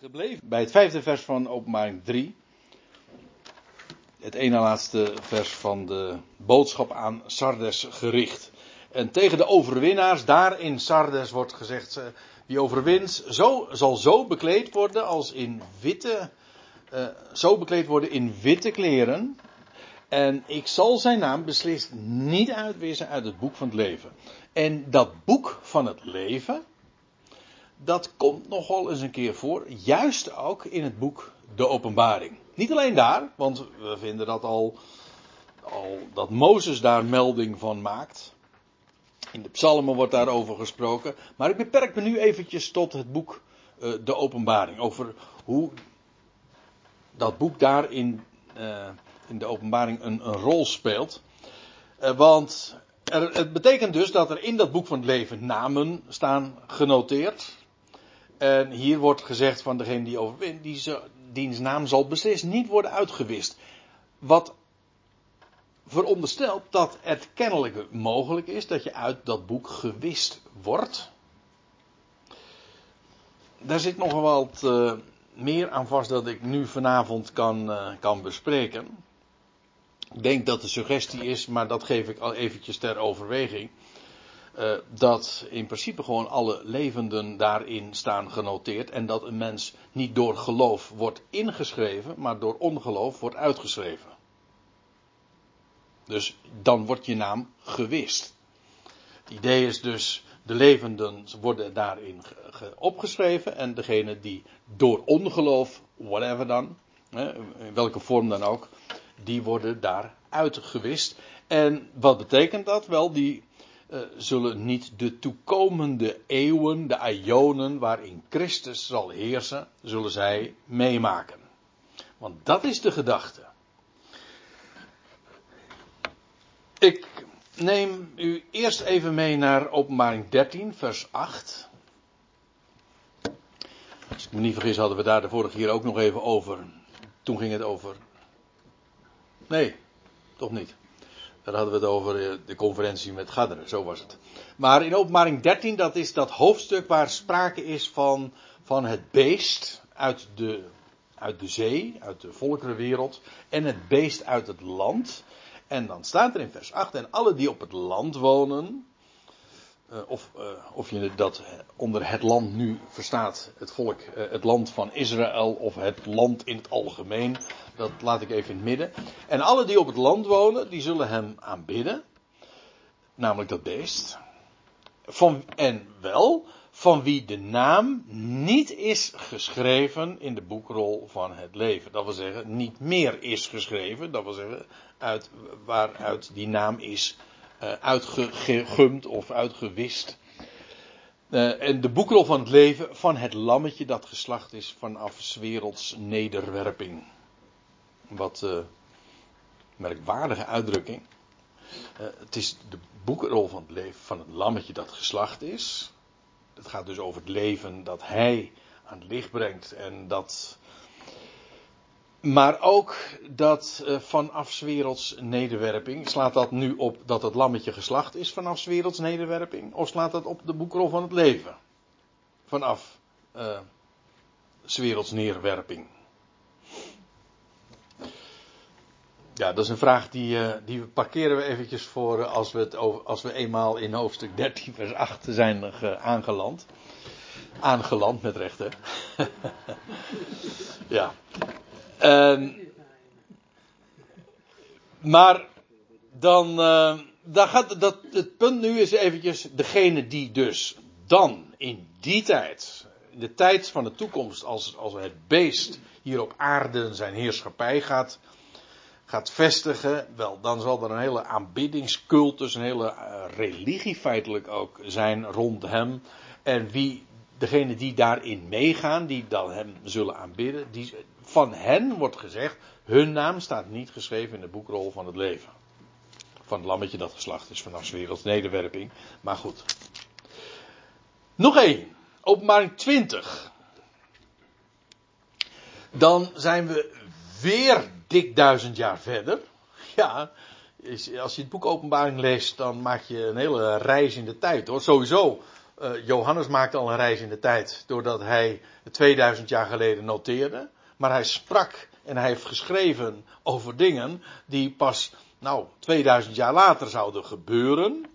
gebleven bij het vijfde vers van openbaring 3. Het ene laatste vers van de boodschap aan Sardes gericht. En tegen de overwinnaars daar in Sardes wordt gezegd, eh, wie overwint, zo, zal zo bekleed worden als in witte, uh, zo bekleed worden in witte kleren. En ik zal zijn naam beslist niet uitwissen uit het boek van het leven. En dat boek van het leven, dat komt nogal eens een keer voor, juist ook in het boek De Openbaring. Niet alleen daar, want we vinden dat al, al dat Mozes daar melding van maakt. In de psalmen wordt daarover gesproken. Maar ik beperk me nu eventjes tot het boek uh, De Openbaring. Over hoe dat boek daar in, uh, in de openbaring een, rol speelt. Uh, want er, het betekent dus dat er in dat boek van het leven namen staan genoteerd. En hier wordt gezegd van degene die overwint, die diens naam zal beslist niet worden uitgewist. Wat veronderstelt dat het kennelijk mogelijk is dat je uit dat boek gewist wordt. Daar zit nog wat uh, meer aan vast dat ik nu vanavond kan, uh, kan bespreken. Ik denk dat de suggestie is, maar dat geef ik al eventjes ter overweging. Uh, dat in principe gewoon alle levenden daarin staan genoteerd. En dat een mens niet door geloof wordt ingeschreven, maar door ongeloof wordt uitgeschreven. Dus dan wordt je naam gewist. Het idee is dus, de levenden worden daarin opgeschreven en degene die door ongeloof, whatever dan, in welke vorm dan ook, die worden daar uitgewist. En wat betekent dat? Wel, die uh, zullen niet de toekomende eeuwen, de ionen waarin Christus zal heersen, zullen zij meemaken. Want dat is de gedachte. Ik neem u eerst even mee naar Openbaring 13, vers 8. Als ik me niet vergis, hadden we daar de vorige keer ook nog even over. Toen ging het over. Nee, toch niet. Daar hadden we het over eh, de conferentie met Gadderen, zo was het. Maar in openbaring 13, dat is dat hoofdstuk waar sprake is van, van het beest uit de, uit de zee, uit de volkerenwereld. En het beest uit het land. En dan staat er in vers 8, en alle die op het land wonen, of, uh, of je dat onder het land nu verstaat, het volk, uh, het land van Israël, of het land in het algemeen, dat laat ik even in het midden. En alle die op het land wonen, die zullen hem aanbidden, namelijk dat beest. Van, en wel, van wie de naam niet is geschreven in de boekrol van het leven. Dat wil zeggen, niet meer is geschreven. Dat wil zeggen, uit, waaruit die naam is uitgegumd of uitgewist. Uh, en de boekrol van het leven van het lammetje dat geslacht is vanaf werelds nederwerping. Wat uh, merkwaardige uitdrukking. het is de boekrol van het leven van het lammetje dat geslacht is. Het gaat dus over het leven dat hij aan het licht brengt en dat. Maar ook dat uh, vanaf werelds nederwerping. Slaat dat nu op dat het lammetje geslacht is vanaf werelds nederwerping? Of slaat dat op de boekrol van het leven? Vanaf uh, werelds neerwerping. Ja, dat is een vraag die, uh, die parkeren we eventjes voor als, we het over, als we eenmaal in hoofdstuk 13 vers 8 zijn ge, aangeland. Aangeland met rechten. ja. Um, maar dan, uh, dan gaat dat, het punt nu is eventjes degene die dus dan in die tijd, in de tijd van de toekomst, als, als het beest hier op aarde zijn heerschappij gaat gaat vestigen, wel, dan zal er een hele aanbiddingscultus, een hele uh, religie feitelijk ook zijn rond hem. En wie, degene die daarin meegaan, die dan hem zullen aanbidden, die, van hen wordt gezegd, hun naam staat niet geschreven in de boekrol van het leven. Van het lammetje dat geslacht is vanaf werelds nederwerping. Maar goed. Nog één. Openbaring 20. Dan zijn we weer dik duizend jaar verder. Ja, als je het boek Openbaring leest, dan maak je een hele reis in de tijd hoor. Sowieso Uh, Johannes maakte al een reis in de tijd doordat hij 2000 jaar geleden noteerde. Maar hij sprak en hij heeft geschreven over dingen die pas, nou, 2000 jaar later zouden gebeuren.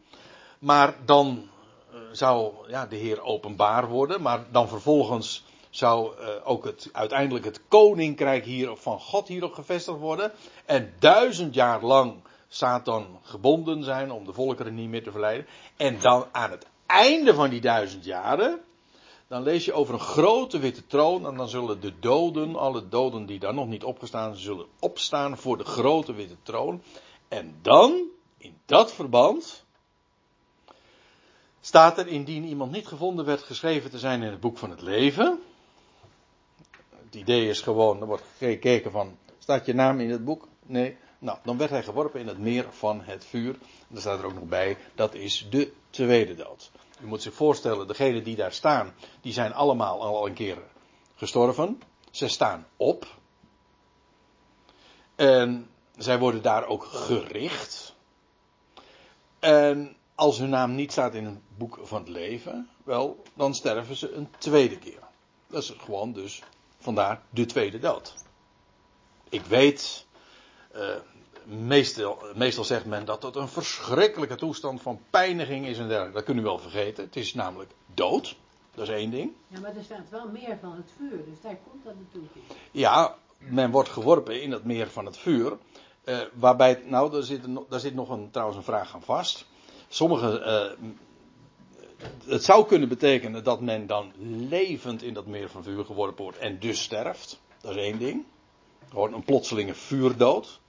Maar dan uh, zou ja, de Heer openbaar worden. Maar dan vervolgens zou uh, ook het, uiteindelijk het koninkrijk hier van God hierop gevestigd worden. En duizend jaar lang Satan gebonden zijn om de volkeren niet meer te verleiden. En dan aan het einde van die duizend jaren, dan lees je over een grote witte troon. En dan zullen de doden, alle doden die daar nog niet opgestaan zullen opstaan voor de grote witte troon. En dan, in dat verband, staat er indien iemand niet gevonden werd geschreven te zijn in het boek van het leven. Het idee is gewoon, er wordt gekeken van, staat je naam in het boek? Nee. Nou, dan werd hij geworpen in het meer van het vuur. En daar staat er ook nog bij, dat is de tweede dood. U moet zich voorstellen, degenen die daar staan, die zijn allemaal al een keer gestorven. Ze staan op. En zij worden daar ook gericht. En als hun naam niet staat in het boek van het leven, wel, dan sterven ze een tweede keer. Dat is gewoon dus vandaar de tweede dood. Ik weet, uh, meestal, meestal zegt men dat dat een verschrikkelijke toestand van pijniging is en dergelijke. Dat kun je wel vergeten. Het is namelijk dood. Dat is één ding. Ja, maar er staat wel meer van het vuur, dus daar komt dat natuurlijk in. Ja, men wordt geworpen in het meer van het vuur. Uh, waarbij, nou, daar zit, daar zit nog een, trouwens een vraag aan vast. Sommige, uh, het zou kunnen betekenen dat men dan levend in dat meer van vuur geworpen wordt en dus sterft. Dat is één ding. Gewoon een plotselinge vuurdood.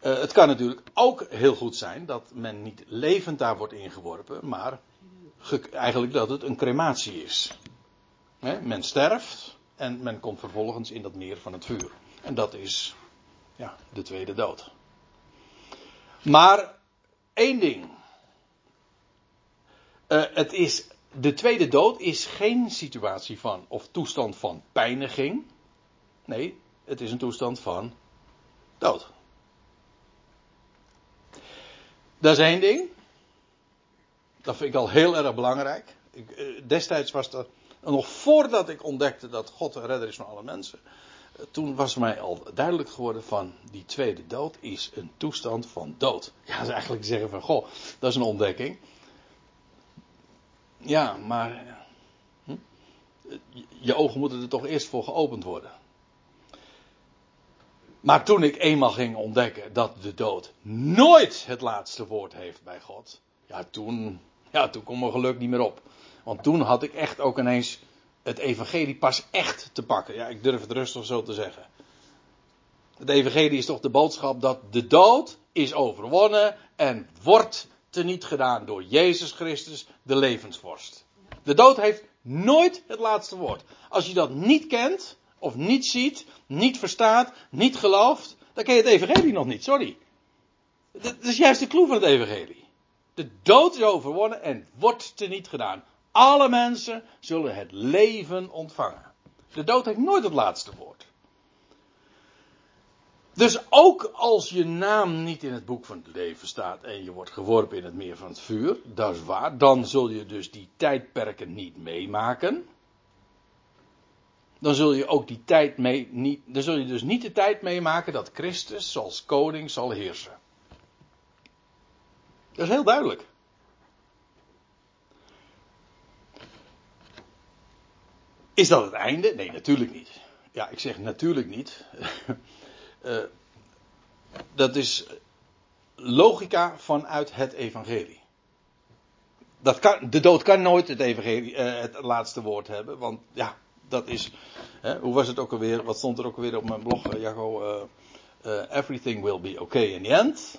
Uh, het kan natuurlijk ook heel goed zijn dat men niet levend daar wordt ingeworpen, maar eigenlijk dat het een crematie is. men sterft en men komt vervolgens in dat meer van het vuur. En dat is ja, de tweede dood. Maar één ding. Uh, het is, de tweede dood is geen situatie van of toestand van pijniging. Nee, het is een toestand van dood. Dat is één ding. Dat vind ik al heel erg belangrijk. Ik, eh, destijds was dat, nog voordat ik ontdekte dat God de redder is van alle mensen. Eh, toen was mij al duidelijk geworden van die tweede dood is een toestand van dood. Ja, dat eigenlijk zeggen van, goh, dat is een ontdekking. Ja, maar hm? je ogen moeten er toch eerst voor geopend worden. Maar toen ik eenmaal ging ontdekken dat de dood nooit het laatste woord heeft bij God, ja, toen, ja, toen kon mijn geluk niet meer op. Want toen had ik echt ook ineens het evangelie pas echt te pakken. Ja, ik durf het rustig zo te zeggen. Het evangelie is toch de boodschap dat de dood is overwonnen en wordt teniet gedaan door Jezus Christus, de levensvorst. De dood heeft nooit het laatste woord. Als je dat niet kent, of niet ziet, niet verstaat, niet gelooft, dan ken je het evangelie nog niet, sorry. Dat is juist de clue van het evangelie. De dood is overwonnen en wordt teniet gedaan. Alle mensen zullen het leven ontvangen. De dood heeft nooit het laatste woord. Dus ook als je naam niet in het boek van het leven staat en je wordt geworpen in het meer van het vuur, dat is waar, dan zul je dus die tijdperken niet meemaken dan zul je ook die tijd mee niet, dan zul je dus niet de tijd meemaken dat Christus als koning zal heersen. Dat is heel duidelijk. Is dat het einde? Nee, natuurlijk niet. Ja, ik zeg natuurlijk niet. uh, dat is logica vanuit het evangelie. Dat kan, de dood kan nooit het, evangelie, uh, het laatste woord hebben, want ja, dat is, hè, hoe was het ook alweer, wat stond er ook alweer op mijn blog, uh, Jago, uh, uh, everything will be okay in the end.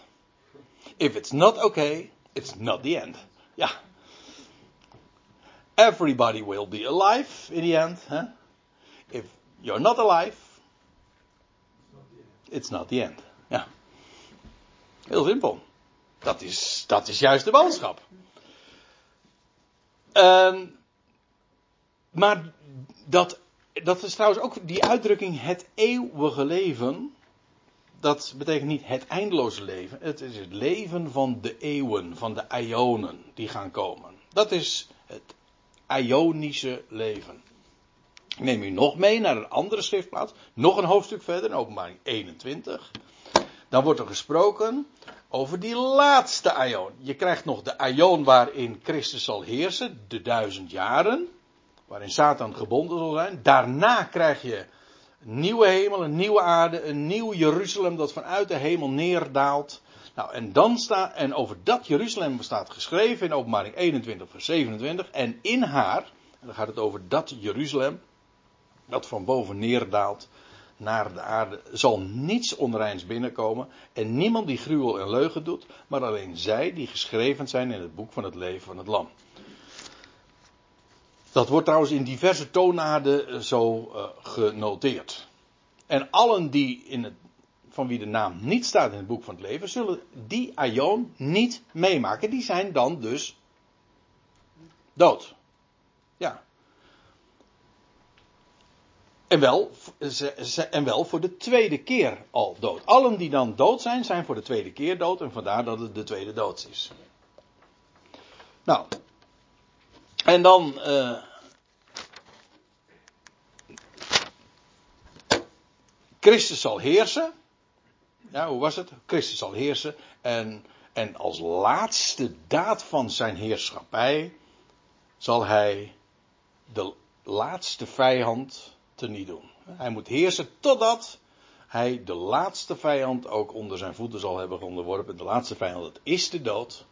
If it's not okay, it's not the end. Ja. Everybody will be alive in the end. Hè? If you're not alive, it's not the end. Ja. Heel simpel. Dat is, dat is juist de boodschap. Um, maar dat, dat is trouwens ook die uitdrukking het eeuwige leven. Dat betekent niet het eindeloze leven. Het is het leven van de eeuwen, van de ionen die gaan komen. Dat is het Ionische leven. Ik neem u nog mee naar een andere schriftplaats, nog een hoofdstuk verder, in openbaring 21. Dan wordt er gesproken over die laatste Ion. Je krijgt nog de Ion waarin Christus zal heersen, de duizend jaren, waarin Satan gebonden zal zijn. Daarna krijg je een nieuwe hemel, een nieuwe aarde, een nieuw Jeruzalem dat vanuit de hemel neerdaalt. Nou, en dan staat, en over dat Jeruzalem staat geschreven in openbaring 21 vers 27. En in haar, en dan gaat het over dat Jeruzalem, dat van boven neerdaalt naar de aarde, zal niets onreins binnenkomen. En niemand die gruwel en leugen doet, maar alleen zij die geschreven zijn in het boek van het leven van het Lam. Dat wordt trouwens in diverse toonaarden zo uh, genoteerd. En allen die in het van wie de naam niet staat in het boek van het leven, zullen die Aion niet meemaken. Die zijn dan dus dood. Ja. En wel, en wel voor de tweede keer al dood. Allen die dan dood zijn, zijn voor de tweede keer dood. En vandaar dat het de tweede dood is. Nou. En dan. Uh, Christus zal heersen. Ja, hoe was het? Christus zal heersen. En, en als laatste daad van zijn heerschappij zal hij de laatste vijand teniet doen. Hij moet heersen totdat hij de laatste vijand ook onder zijn voeten zal hebben onderworpen. De laatste vijand, dat is de dood.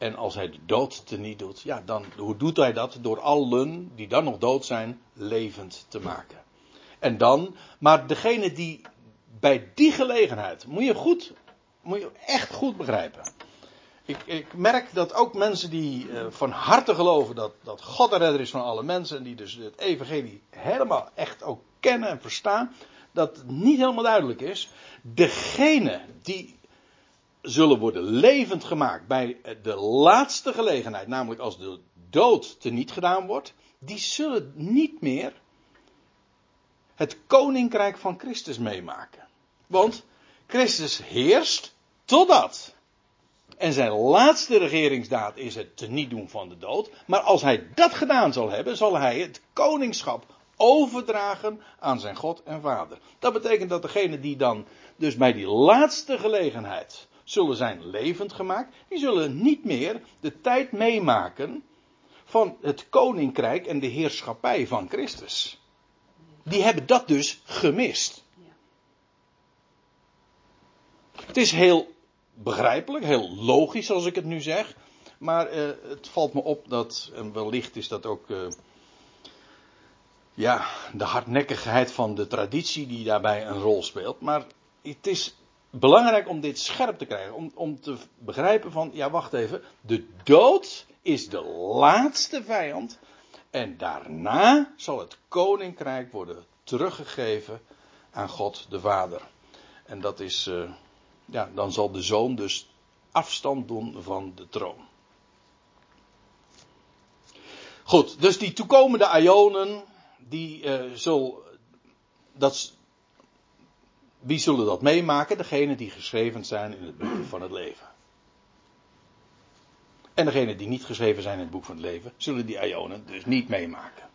En als hij de dood teniet doet, ja, dan, hoe doet hij dat? Door allen die dan nog dood zijn, levend te maken. En dan, maar degene die bij die gelegenheid, moet je goed, moet je echt goed begrijpen. Ik, ik merk dat ook mensen die uh, van harte geloven dat, dat God de redder is van alle mensen, en die dus het evangelie helemaal echt ook kennen en verstaan, dat het niet helemaal duidelijk is. Degene die zullen worden levend gemaakt bij de laatste gelegenheid, namelijk als de dood teniet gedaan wordt, die zullen niet meer het koninkrijk van Christus meemaken. Want Christus heerst totdat. En zijn laatste regeringsdaad is het teniet doen van de dood. Maar als hij dat gedaan zal hebben, zal hij het koningschap overdragen aan zijn God en Vader. Dat betekent dat degene die dan dus bij die laatste gelegenheid zullen zijn levend gemaakt, die zullen niet meer de tijd meemaken van het koninkrijk en de heerschappij van Christus. Die hebben dat dus gemist. Het is heel begrijpelijk, heel logisch als ik het nu zeg. Maar uh, het valt me op dat, en wellicht is dat ook. Uh, ja, de hardnekkigheid van de traditie die daarbij een rol speelt. Maar het is belangrijk om dit scherp te krijgen. Om, om te begrijpen van, ja wacht even. De dood is de laatste vijand. En daarna zal het koninkrijk worden teruggegeven aan God de Vader. En dat is. Uh, ja, dan zal de zoon dus afstand doen van de troon. Goed, dus die toekomende Ionen, die uh, zul, dat, wie zullen dat meemaken? Degenen die geschreven zijn in het boek van het leven. En degenen die niet geschreven zijn in het boek van het leven, zullen die Ionen dus niet meemaken.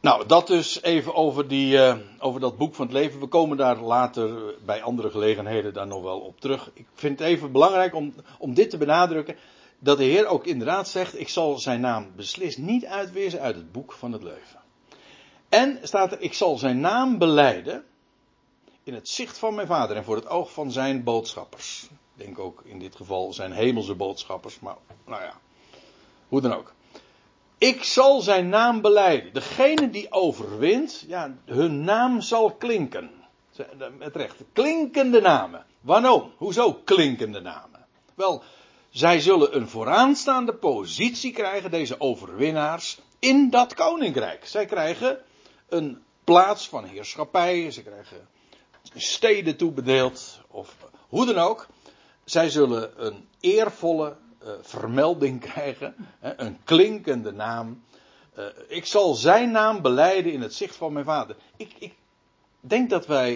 Nou, dat dus even over, die, uh, over dat boek van het leven. We komen daar later bij andere gelegenheden daar nog wel op terug. Ik vind het even belangrijk om, om dit te benadrukken. Dat de Heer ook inderdaad zegt: Ik zal zijn naam beslist niet uitwezen uit het boek van het leven. En staat er: Ik zal zijn naam beleiden. In het zicht van mijn vader en voor het oog van zijn boodschappers. Ik denk ook in dit geval zijn hemelse boodschappers. Maar nou ja, hoe dan ook. Ik zal zijn naam beleiden. Degene die overwint, ja, hun naam zal klinken. Met recht. Klinkende namen. Waarom? Hoezo klinkende namen? Wel, zij zullen een vooraanstaande positie krijgen, deze overwinnaars, in dat koninkrijk. Zij krijgen een plaats van heerschappij, ze krijgen steden toebedeeld, of hoe dan ook. Zij zullen een eervolle uh, vermelding krijgen. Hè, een klinkende naam. Uh, ik zal zijn naam beleiden in het zicht van mijn vader. Ik, ik denk dat wij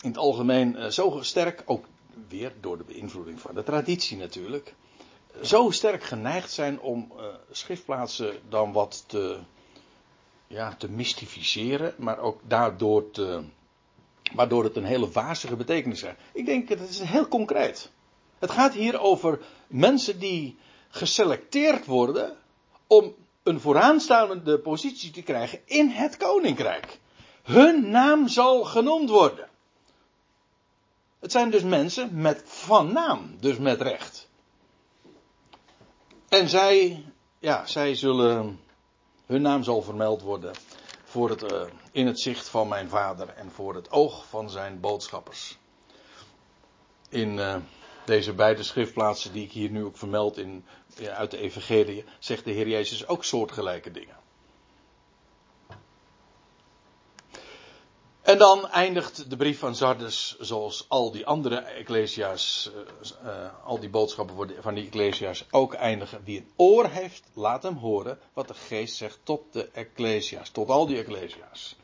in het algemeen uh, zo sterk, ook weer door de beïnvloeding van de traditie natuurlijk, zo sterk geneigd zijn om schriftplaatsen dan wat te, te mystificeren, maar ook daardoor te, waardoor het een hele wazige betekenis heeft. Ik denk, het is heel concreet. Het gaat hier over mensen die geselecteerd worden om een vooraanstaande positie te krijgen in het koninkrijk. Hun naam zal genoemd worden. Het zijn dus mensen met van naam, dus met recht. En zij, ja, zij zullen, hun naam zal vermeld worden voor het, uh, in het zicht van mijn vader en voor het oog van zijn boodschappers. In uh, deze beide schriftplaatsen die ik hier nu ook vermeld in, uit de Evangelie, zegt de Heer Jezus ook soortgelijke dingen. En dan eindigt de brief van Sardes zoals al die andere ecclesia's, uh, uh, al die boodschappen van die ecclesia's ook eindigen. Wie een oor heeft, laat hem horen wat de geest zegt tot de ecclesia's, tot al die ecclesia's.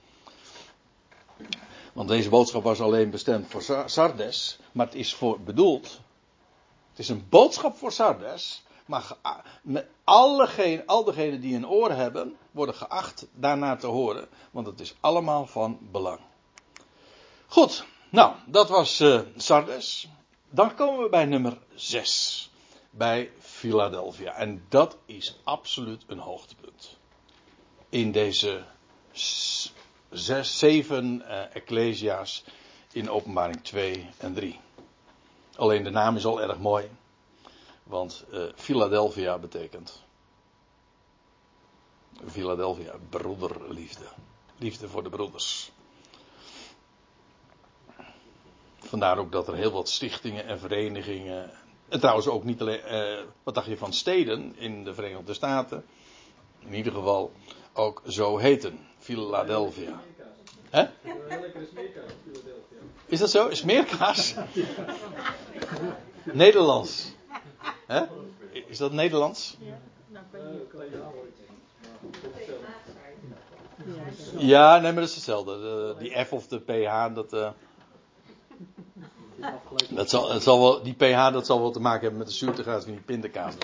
Want deze boodschap was alleen bestemd voor Sardes, maar het is voor bedoeld. Het is een boodschap voor Sardes, maar alle, al degenen die een oor hebben, worden geacht daarna te horen, want het is allemaal van belang. Goed, nou, dat was uh, Sardes. Dan komen we bij nummer 6. Bij Philadelphia. En dat is absoluut een hoogtepunt. In deze zes, zeven uh, ecclesia's in openbaring 2 en 3. Alleen de naam is al erg mooi. Want uh, Philadelphia betekent. Philadelphia, broederliefde. Liefde voor de broeders. Vandaar ook dat er heel wat stichtingen en verenigingen. En trouwens ook niet alleen. Eh, wat dacht je van steden in de Verenigde Staten? In ieder geval ook zo heten. Philadelphia. Hè? Is dat zo? Smeerkaas? Nederlands. Hè? Is dat Nederlands? Ja, nee, maar dat is hetzelfde. De, die F of de PH, dat. Uh, dat zal, het zal wel, die pH dat zal wel te maken hebben met de zuurtegraad van die pindakaas.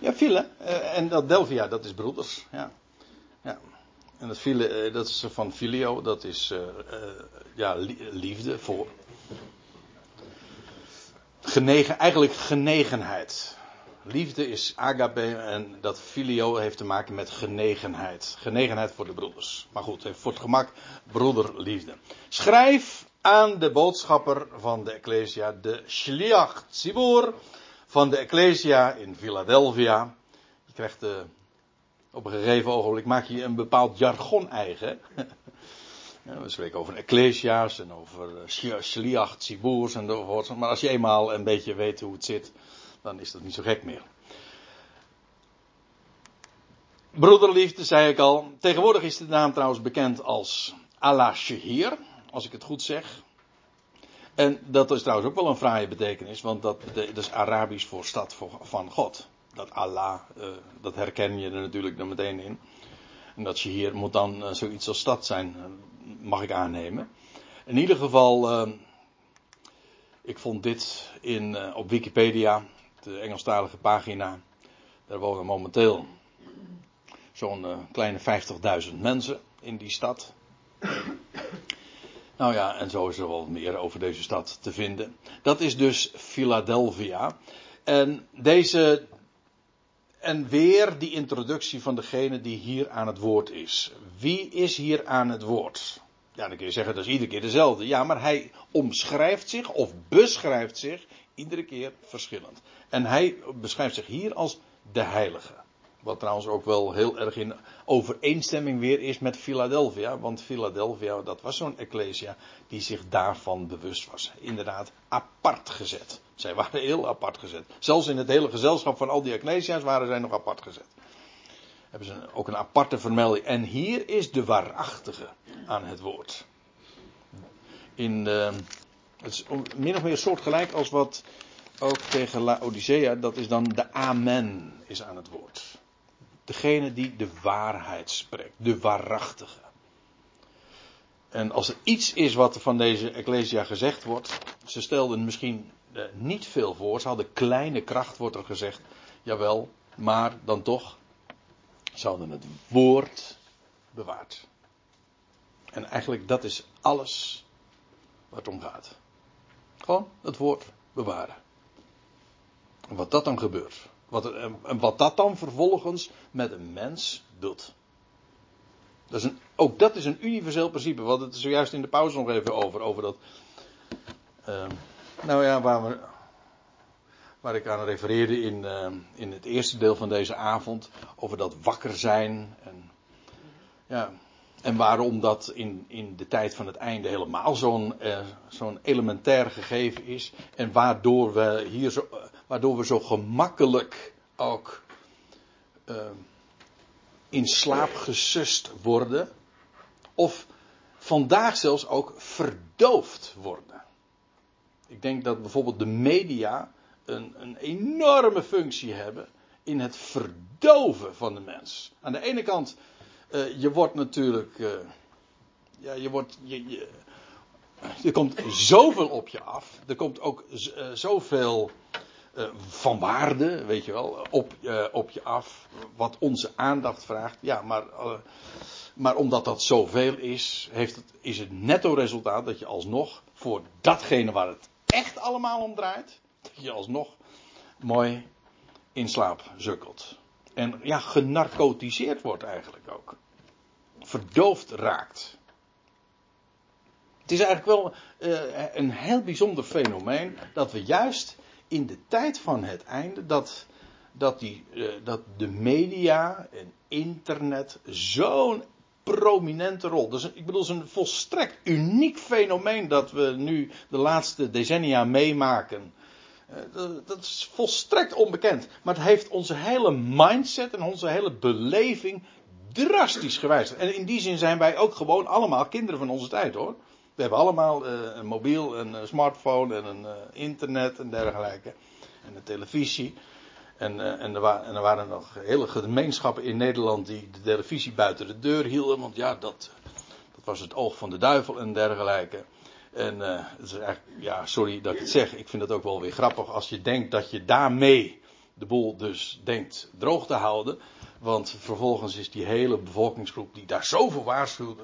ja, file. Uh, en dat Delvia, dat is broeders. Ja. ja. En dat, file, uh, dat is van filio, dat is uh, ja, liefde voor. Genegen, eigenlijk genegenheid. Liefde is agape en dat filio heeft te maken met genegenheid. Genegenheid voor de broeders. Maar goed, voor het gemak broederliefde. Schrijf aan de boodschapper van de Ecclesia, de Shliach van de Ecclesia in Philadelphia. Je krijgt de, op een gegeven ogenblik maak je een bepaald jargon eigen. we spreken over ecclesia's en over shliach, tziburs enzovoort. Maar als je eenmaal een beetje weet hoe het zit, dan is dat niet zo gek meer. Broederliefde, zei ik al. Tegenwoordig is de naam trouwens bekend als Allah Shehir, als ik het goed zeg. En dat is trouwens ook wel een fraaie betekenis, want dat, is Arabisch voor stad van God. Dat Allah, uh, dat herken je er natuurlijk meteen in. En dat Shehir moet dan uh, zoiets als stad zijn, mag ik aannemen. In ieder geval, ik vond dit in, op Wikipedia Engelstalige pagina. Daar wonen momenteel zo'n uh, kleine 50.000 mensen in die stad. Nou ja, en zo is er wel meer over deze stad te vinden. Dat is dus Philadelphia. En deze. En weer die introductie van degene die hier aan het woord is. Wie is hier aan het woord? Ja, dan kun je zeggen dat is iedere keer dezelfde. Ja, maar hij omschrijft zich of beschrijft zich iedere keer verschillend. En hij beschrijft zich hier als de heilige. Wat trouwens ook wel heel erg in overeenstemming weer is met Philadelphia. Want Philadelphia, dat was zo'n ecclesia die zich daarvan bewust was. Inderdaad, apart gezet. Zij waren heel apart gezet. Zelfs in het hele gezelschap van al die ecclesia's waren zij nog apart gezet. Hebben ze ook een aparte vermelding. En hier is de waarachtige aan het woord. In, uh, het is min of meer soortgelijk als wat ook tegen Laodicea, dat is dan de Amen is aan het woord. Degene die de waarheid spreekt, de waarachtige. En als er iets is wat van deze Ecclesia gezegd wordt, ze stelden misschien eh, niet veel voor, ze hadden kleine kracht, wordt er gezegd. Jawel, maar dan toch, ze hadden het woord bewaard. En eigenlijk dat is alles waar het om gaat. Gewoon het woord bewaren. En wat dat dan gebeurt. Wat, en wat dat dan vervolgens met een mens doet. Dat is een, ook dat is een universeel principe. We hadden het zojuist in de pauze nog even over. Over dat. Uh, nou ja, waar, we, waar ik aan refereerde in, uh, in het eerste deel van deze avond. Over dat wakker zijn. En, ja, en waarom dat in, in de tijd van het einde helemaal zo'n uh, zo'n elementair gegeven is. En waardoor we hier zo, waardoor we zo gemakkelijk ook uh, in slaap gesust worden. Of vandaag zelfs ook verdoofd worden. Ik denk dat bijvoorbeeld de media een, een enorme functie hebben in het verdoven van de mens. Aan de ene kant, uh, je wordt natuurlijk. Uh, ja, je wordt. Je, er komt zoveel op je af. Er komt ook uh, zoveel van waarde, weet je wel, op, op je af. Wat onze aandacht vraagt. Ja, maar, maar omdat dat zoveel is, heeft het, is het netto resultaat dat je alsnog voor datgene waar het echt allemaal om draait, dat je alsnog mooi in slaap zukkelt. En ja, genarcotiseerd wordt eigenlijk ook. Verdoofd raakt. Het is eigenlijk wel een heel bijzonder fenomeen dat we juist in de tijd van het einde dat, dat, die, uh, dat de media en internet zo'n prominente rol. Dus ik bedoel, het is een volstrekt uniek fenomeen dat we nu de laatste decennia meemaken. Uh, dat, is volstrekt onbekend. Maar het heeft onze hele mindset en onze hele beleving drastisch gewijzigd. En in die zin zijn wij ook gewoon allemaal kinderen van onze tijd hoor. We hebben allemaal uh, een mobiel, een uh, smartphone en een internet en dergelijke. En een televisie. En, en, er wa en, er waren nog hele gemeenschappen in Nederland die de televisie buiten de deur hielden. Want ja, dat, dat was het oog van de duivel en dergelijke. En het is eigenlijk, ja, sorry dat ik het zeg. Ik vind het ook wel weer grappig als je denkt dat je daarmee de boel dus denkt droog te houden. Want vervolgens is die hele bevolkingsgroep die daar zoveel waarschuwde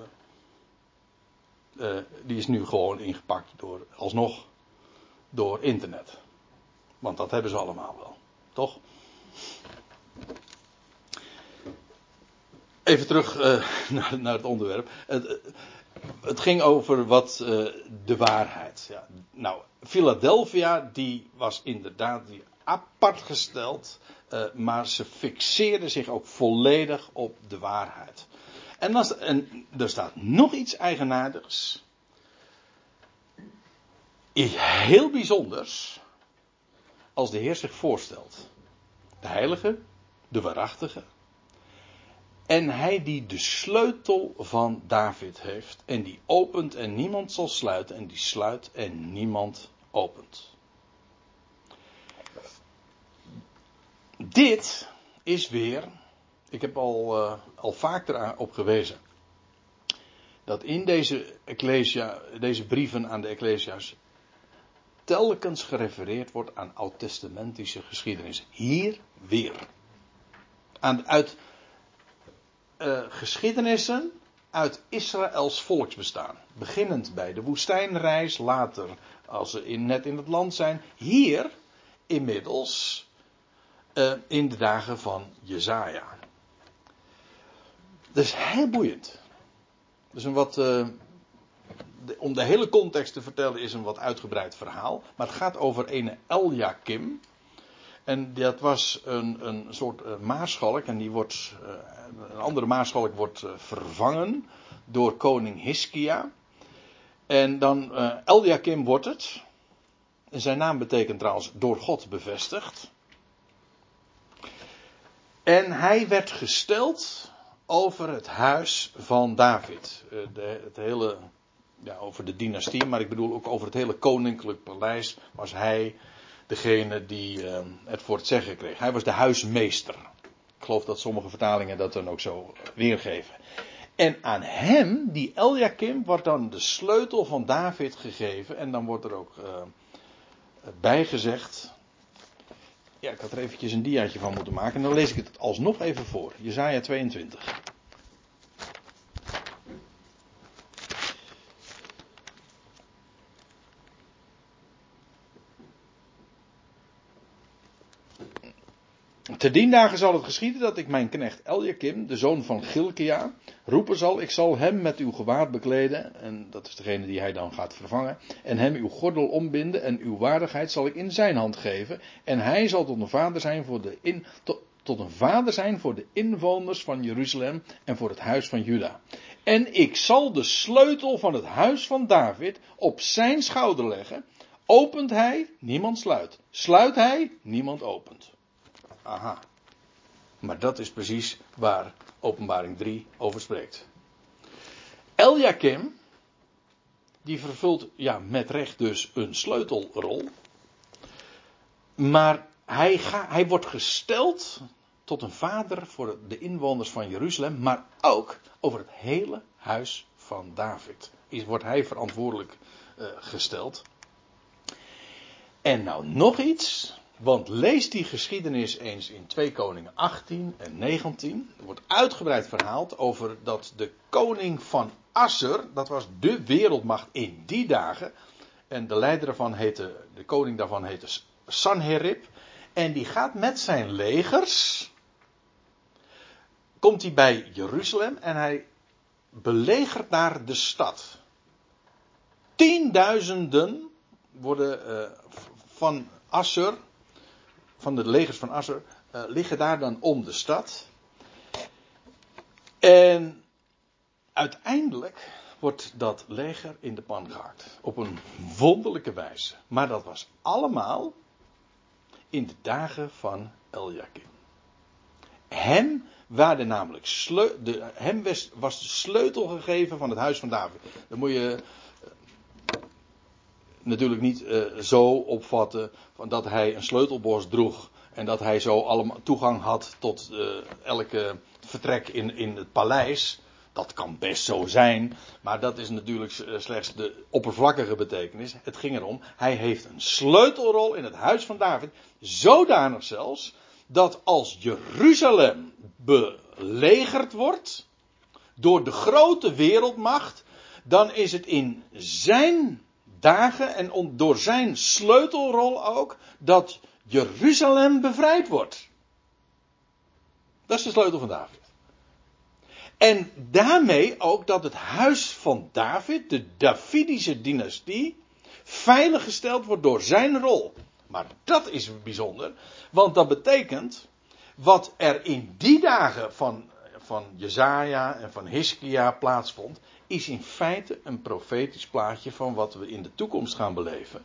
uh, die is nu gewoon ingepakt door, alsnog, door internet. Want dat hebben ze allemaal wel, toch? Even terug uh, naar, naar, het onderwerp. Het, het ging over wat uh, de waarheid. Ja, nou, Philadelphia die was inderdaad die apart gesteld, maar ze fixeerde zich ook volledig op de waarheid. En, als, en er staat nog iets eigenaardigs. Heel bijzonders. Als de Heer zich voorstelt. De heilige, de waarachtige. En hij die de sleutel van David heeft. En die opent en niemand zal sluiten. En die sluit en niemand opent. Dit is weer ik heb al, uh, al vaak erop gewezen. Dat in deze, ecclesia, deze brieven aan de Ecclesia's telkens gerefereerd wordt aan oud-testamentische geschiedenis. Hier weer. Aan, uit uh, geschiedenissen uit Israëls volksbestaan. Beginnend bij de woestijnreis, later als ze in, net in het land zijn. Hier inmiddels uh, in de dagen van Jezaja. Dat is heel boeiend. Dus een wat. De, om de hele context te vertellen is een wat uitgebreid verhaal. Maar het gaat over een Eljakim. En dat was een, een soort uh, maarschalk. En die wordt. Uh, een andere maarschalk wordt vervangen door koning Hiskia. En dan. Eljakim wordt het. En zijn naam betekent trouwens door God bevestigd. En hij werd gesteld over het huis van David. Eh, de, het hele, ja, over de dynastie, maar ik bedoel ook over het hele koninklijk paleis was hij degene die uh, het voor het zeggen kreeg. Hij was de huismeester. Ik geloof dat sommige vertalingen dat dan ook zo weergeven. En aan hem, die Eliakim, wordt dan de sleutel van David gegeven. En dan wordt er ook uh, bijgezegd. Ja, ik had er eventjes een diaatje van moeten maken. En dan lees ik het alsnog even voor. Jezaja 22. Te dien dagen zal het geschieden dat ik mijn knecht Eljakim, de zoon van Gilkia, roepen zal. Ik zal hem met uw gewaad bekleden, en dat is degene die hij dan gaat vervangen, en hem uw gordel ombinden en uw waardigheid zal ik in zijn hand geven. En hij zal tot een vader zijn voor de, in, tot, tot een vader zijn voor de inwoners van Jeruzalem en voor het huis van Juda. En ik zal de sleutel van het huis van David op zijn schouder leggen. Opent hij, niemand sluit. Sluit hij, niemand opent. Aha. Maar dat is precies waar Openbaring 3 over spreekt. Eliakim, die vervult ja, met recht dus een sleutelrol. Maar hij, ga, hij wordt gesteld tot een vader voor de inwoners van Jeruzalem, maar ook over het hele huis van David. Is, wordt hij verantwoordelijk uh, gesteld. En nou nog iets. Want lees die geschiedenis eens in 2 Koningen 18 en 19. Er wordt uitgebreid verhaald over dat de koning van Asser, dat was de wereldmacht in die dagen. En de leider daarvan de koning daarvan heette Sanherib. En die gaat met zijn legers, komt hij bij Jeruzalem en hij belegert daar de stad. Tienduizenden worden uh, van Asser, van de legers van Asser uh, liggen daar dan om de stad. En uiteindelijk wordt dat leger in de pan gehakt. Op een wonderlijke wijze. Maar dat was allemaal in de dagen van Eliakim. Hem waren namelijk de, hem was de sleutel gegeven van het huis van David. Dan moet je natuurlijk niet uh, zo opvatten van dat hij een sleutelbos droeg en dat hij zo allemaal toegang had tot uh, elke vertrek in, in het paleis. Dat kan best zo zijn, maar dat is natuurlijk eh, slechts de oppervlakkige betekenis. Het ging erom, hij heeft een sleutelrol in het huis van David, zodanig zelfs dat als Jeruzalem belegerd wordt door de grote wereldmacht, dan is het in zijn dagen en door zijn sleutelrol ook dat Jeruzalem bevrijd wordt. Dat is de sleutel van David. En daarmee ook dat het huis van David, de Davidische dynastie, veiliggesteld wordt door zijn rol. Maar dat is bijzonder, want dat betekent wat er in die dagen van, van Jezaja en van Hiskia plaatsvond, is in feite een profetisch plaatje van wat we in de toekomst gaan beleven.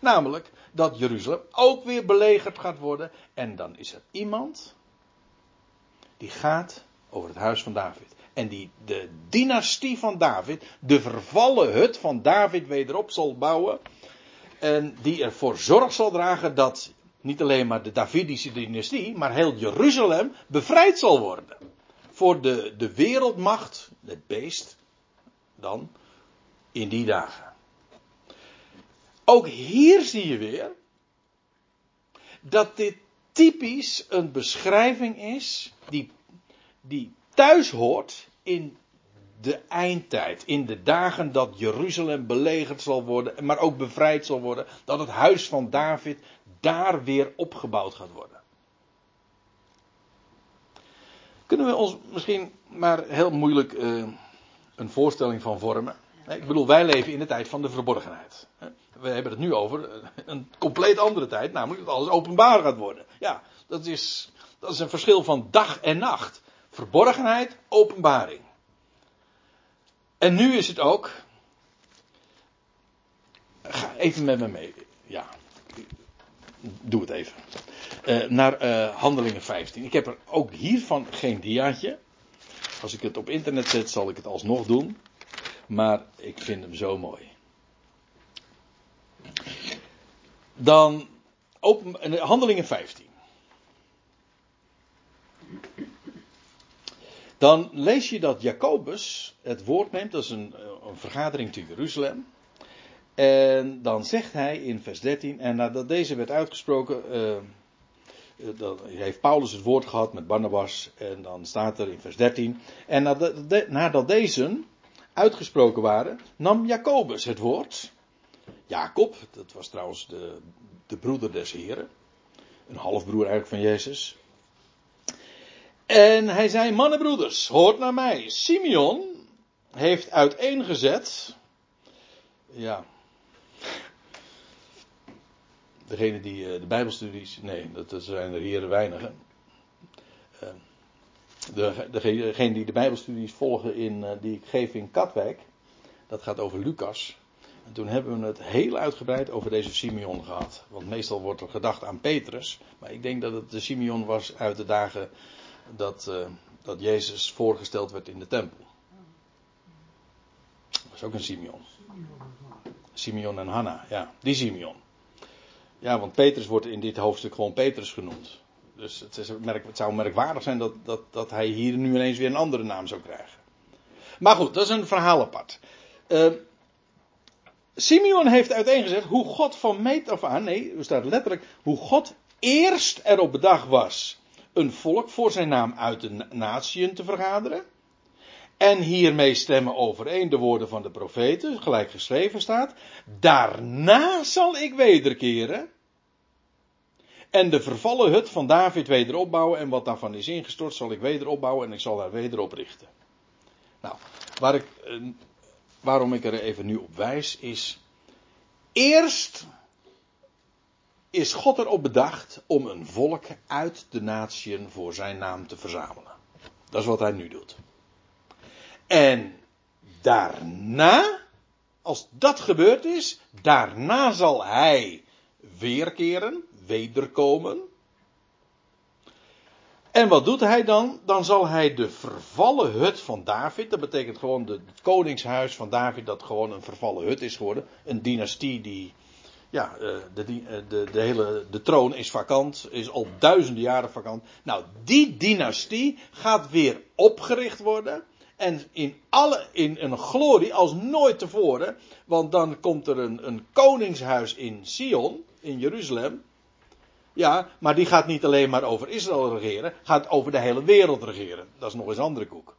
Namelijk dat Jeruzalem ook weer belegerd gaat worden. En dan is er iemand die gaat over het huis van David. En die de dynastie van David, de vervallen hut van David wederop zal bouwen. En die ervoor zorg zal dragen dat niet alleen maar de Davidische dynastie, maar heel Jeruzalem bevrijd zal worden. Voor de, de wereldmacht, het beest, dan in die dagen. Ook hier zie je weer dat dit typisch een beschrijving is die, die thuis hoort in de eindtijd. In de dagen dat Jeruzalem belegerd zal worden, maar ook bevrijd zal worden. Dat het huis van David daar weer opgebouwd gaat worden. Kunnen we ons misschien maar heel moeilijk uh, een voorstelling van vormen? Ik bedoel, wij leven in de tijd van de verborgenheid. We hebben het nu over een compleet andere tijd, namelijk dat alles openbaar gaat worden. Ja, dat is, dat is een verschil van dag en nacht. Verborgenheid, openbaring. En nu is het ook. Ga even met me mee. Ja, doe het even. Uh, naar uh, Handelingen 15. Ik heb er ook hiervan geen diaatje. Als ik het op internet zet, zal ik het alsnog doen. Maar ik vind hem zo mooi. Dan open, Handelingen 15. dan lees je dat Jacobus het woord neemt, dat is een, een vergadering te Jeruzalem. En dan zegt hij in vers 13, en nadat deze werd uitgesproken, dan heeft Paulus het woord gehad met Barnabas, en dan staat er in vers 13, en nadat deze uitgesproken waren, nam Jacobus het woord. Jacob, dat was trouwens de, de broeder des Heren, een halfbroer eigenlijk van Jezus. En hij zei, mannenbroeders, hoort naar mij. Simeon heeft uiteengezet, ja, degene die uh, de Bijbelstudies, nee, dat zijn er hier weinigen. Uh, de, degene die de Bijbelstudies volgen in, uh, die ik geef in Katwijk, dat gaat over Lucas. En toen hebben we het heel uitgebreid over deze Simeon gehad. Want meestal wordt er gedacht aan Petrus. Maar ik denk dat het de Simeon was uit de dagen dat, dat Jezus voorgesteld werd in de tempel. Dat was ook een Simeon. Simeon en Hanna, ja, die Simeon. Ja, want Petrus wordt in dit hoofdstuk gewoon Petrus genoemd. Dus het, is merk, het zou merkwaardig zijn dat, dat, dat hij hier nu ineens weer een andere naam zou krijgen. Maar goed, dat is een verhaal apart. Uh, Simeon heeft uiteengezet hoe God van meet af aan, nee, er staat letterlijk, hoe God eerst erop bedacht was een volk voor zijn naam uit de natieën te vergaderen. En hiermee stemmen overeen de woorden van de profeten, gelijk geschreven staat. Daarna zal ik wederkeren. En de vervallen hut van David weder opbouwen. En wat daarvan is ingestort, zal ik weder opbouwen en ik zal haar weder oprichten. Nou, waar ik, waarom ik er even nu op wijs is. Eerst is God erop bedacht om een volk uit de natieën voor zijn naam te verzamelen. Dat is wat hij nu doet. En daarna, als dat gebeurd is, daarna zal hij weerkeren, wederkomen. En wat doet hij dan? Dan zal hij de vervallen hut van David, dat betekent gewoon de, het koningshuis van David, dat gewoon een vervallen hut is geworden. Een dynastie die, ja, eh, de, de, de, hele, de troon is vakant, is al duizenden jaren vakant. Nou, die dynastie gaat weer opgericht worden. En in, alle, in een glorie als nooit tevoren. Want dan komt er een, een koningshuis in Sion, in Jeruzalem. Ja, maar die gaat niet alleen maar over Israël regeren, gaat over de hele wereld regeren. Dat is nog eens andere koek.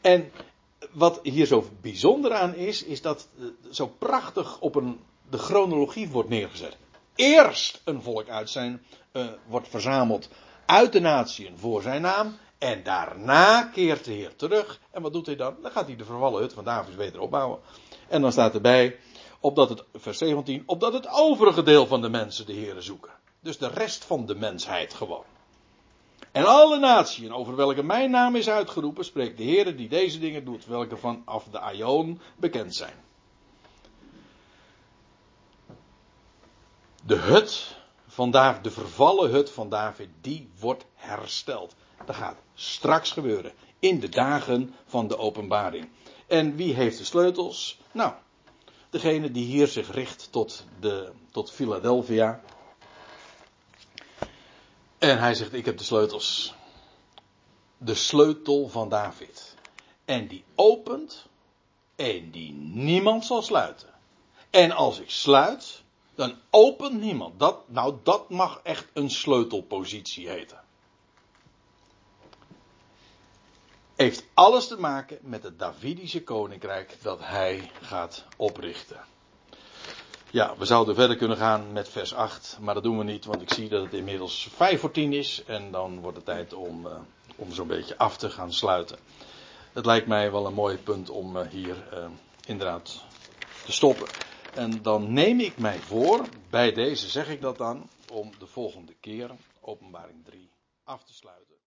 En wat hier zo bijzonder aan is, is dat zo prachtig op een, de chronologie wordt neergezet. Eerst een volk uit zijn, uh, wordt verzameld uit de natieën voor zijn naam. En daarna keert de Heer terug. En wat doet hij dan? Dan gaat hij de vervallen hut van David weder opbouwen. En dan staat erbij, opdat het, vers 17, opdat het overige deel van de mensen de Heer zoeken. Dus de rest van de mensheid gewoon. En alle naties over welke mijn naam is uitgeroepen, spreekt de Heer die deze dingen doet, welke vanaf de Aion bekend zijn. De hut van David, de vervallen hut van David, die wordt hersteld. Dat gaat straks gebeuren. In de dagen van de openbaring. En wie heeft de sleutels? Nou, degene die hier zich richt tot, de, tot Philadelphia. En hij zegt: Ik heb de sleutels. De sleutel van David. En die opent. En die niemand zal sluiten. En als ik sluit, dan opent niemand. Dat, nou, dat mag echt een sleutelpositie heten. Heeft alles te maken met het Davidische koninkrijk dat hij gaat oprichten. Ja, we zouden verder kunnen gaan met vers 8, maar dat doen we niet, want ik zie dat het inmiddels 5 voor 10 is en dan wordt het tijd om, uh, om zo'n beetje af te gaan sluiten. Het lijkt mij wel een mooi punt om uh, hier uh, inderdaad te stoppen. En dan neem ik mij voor, bij deze zeg ik dat dan, om de volgende keer, openbaring 3, af te sluiten.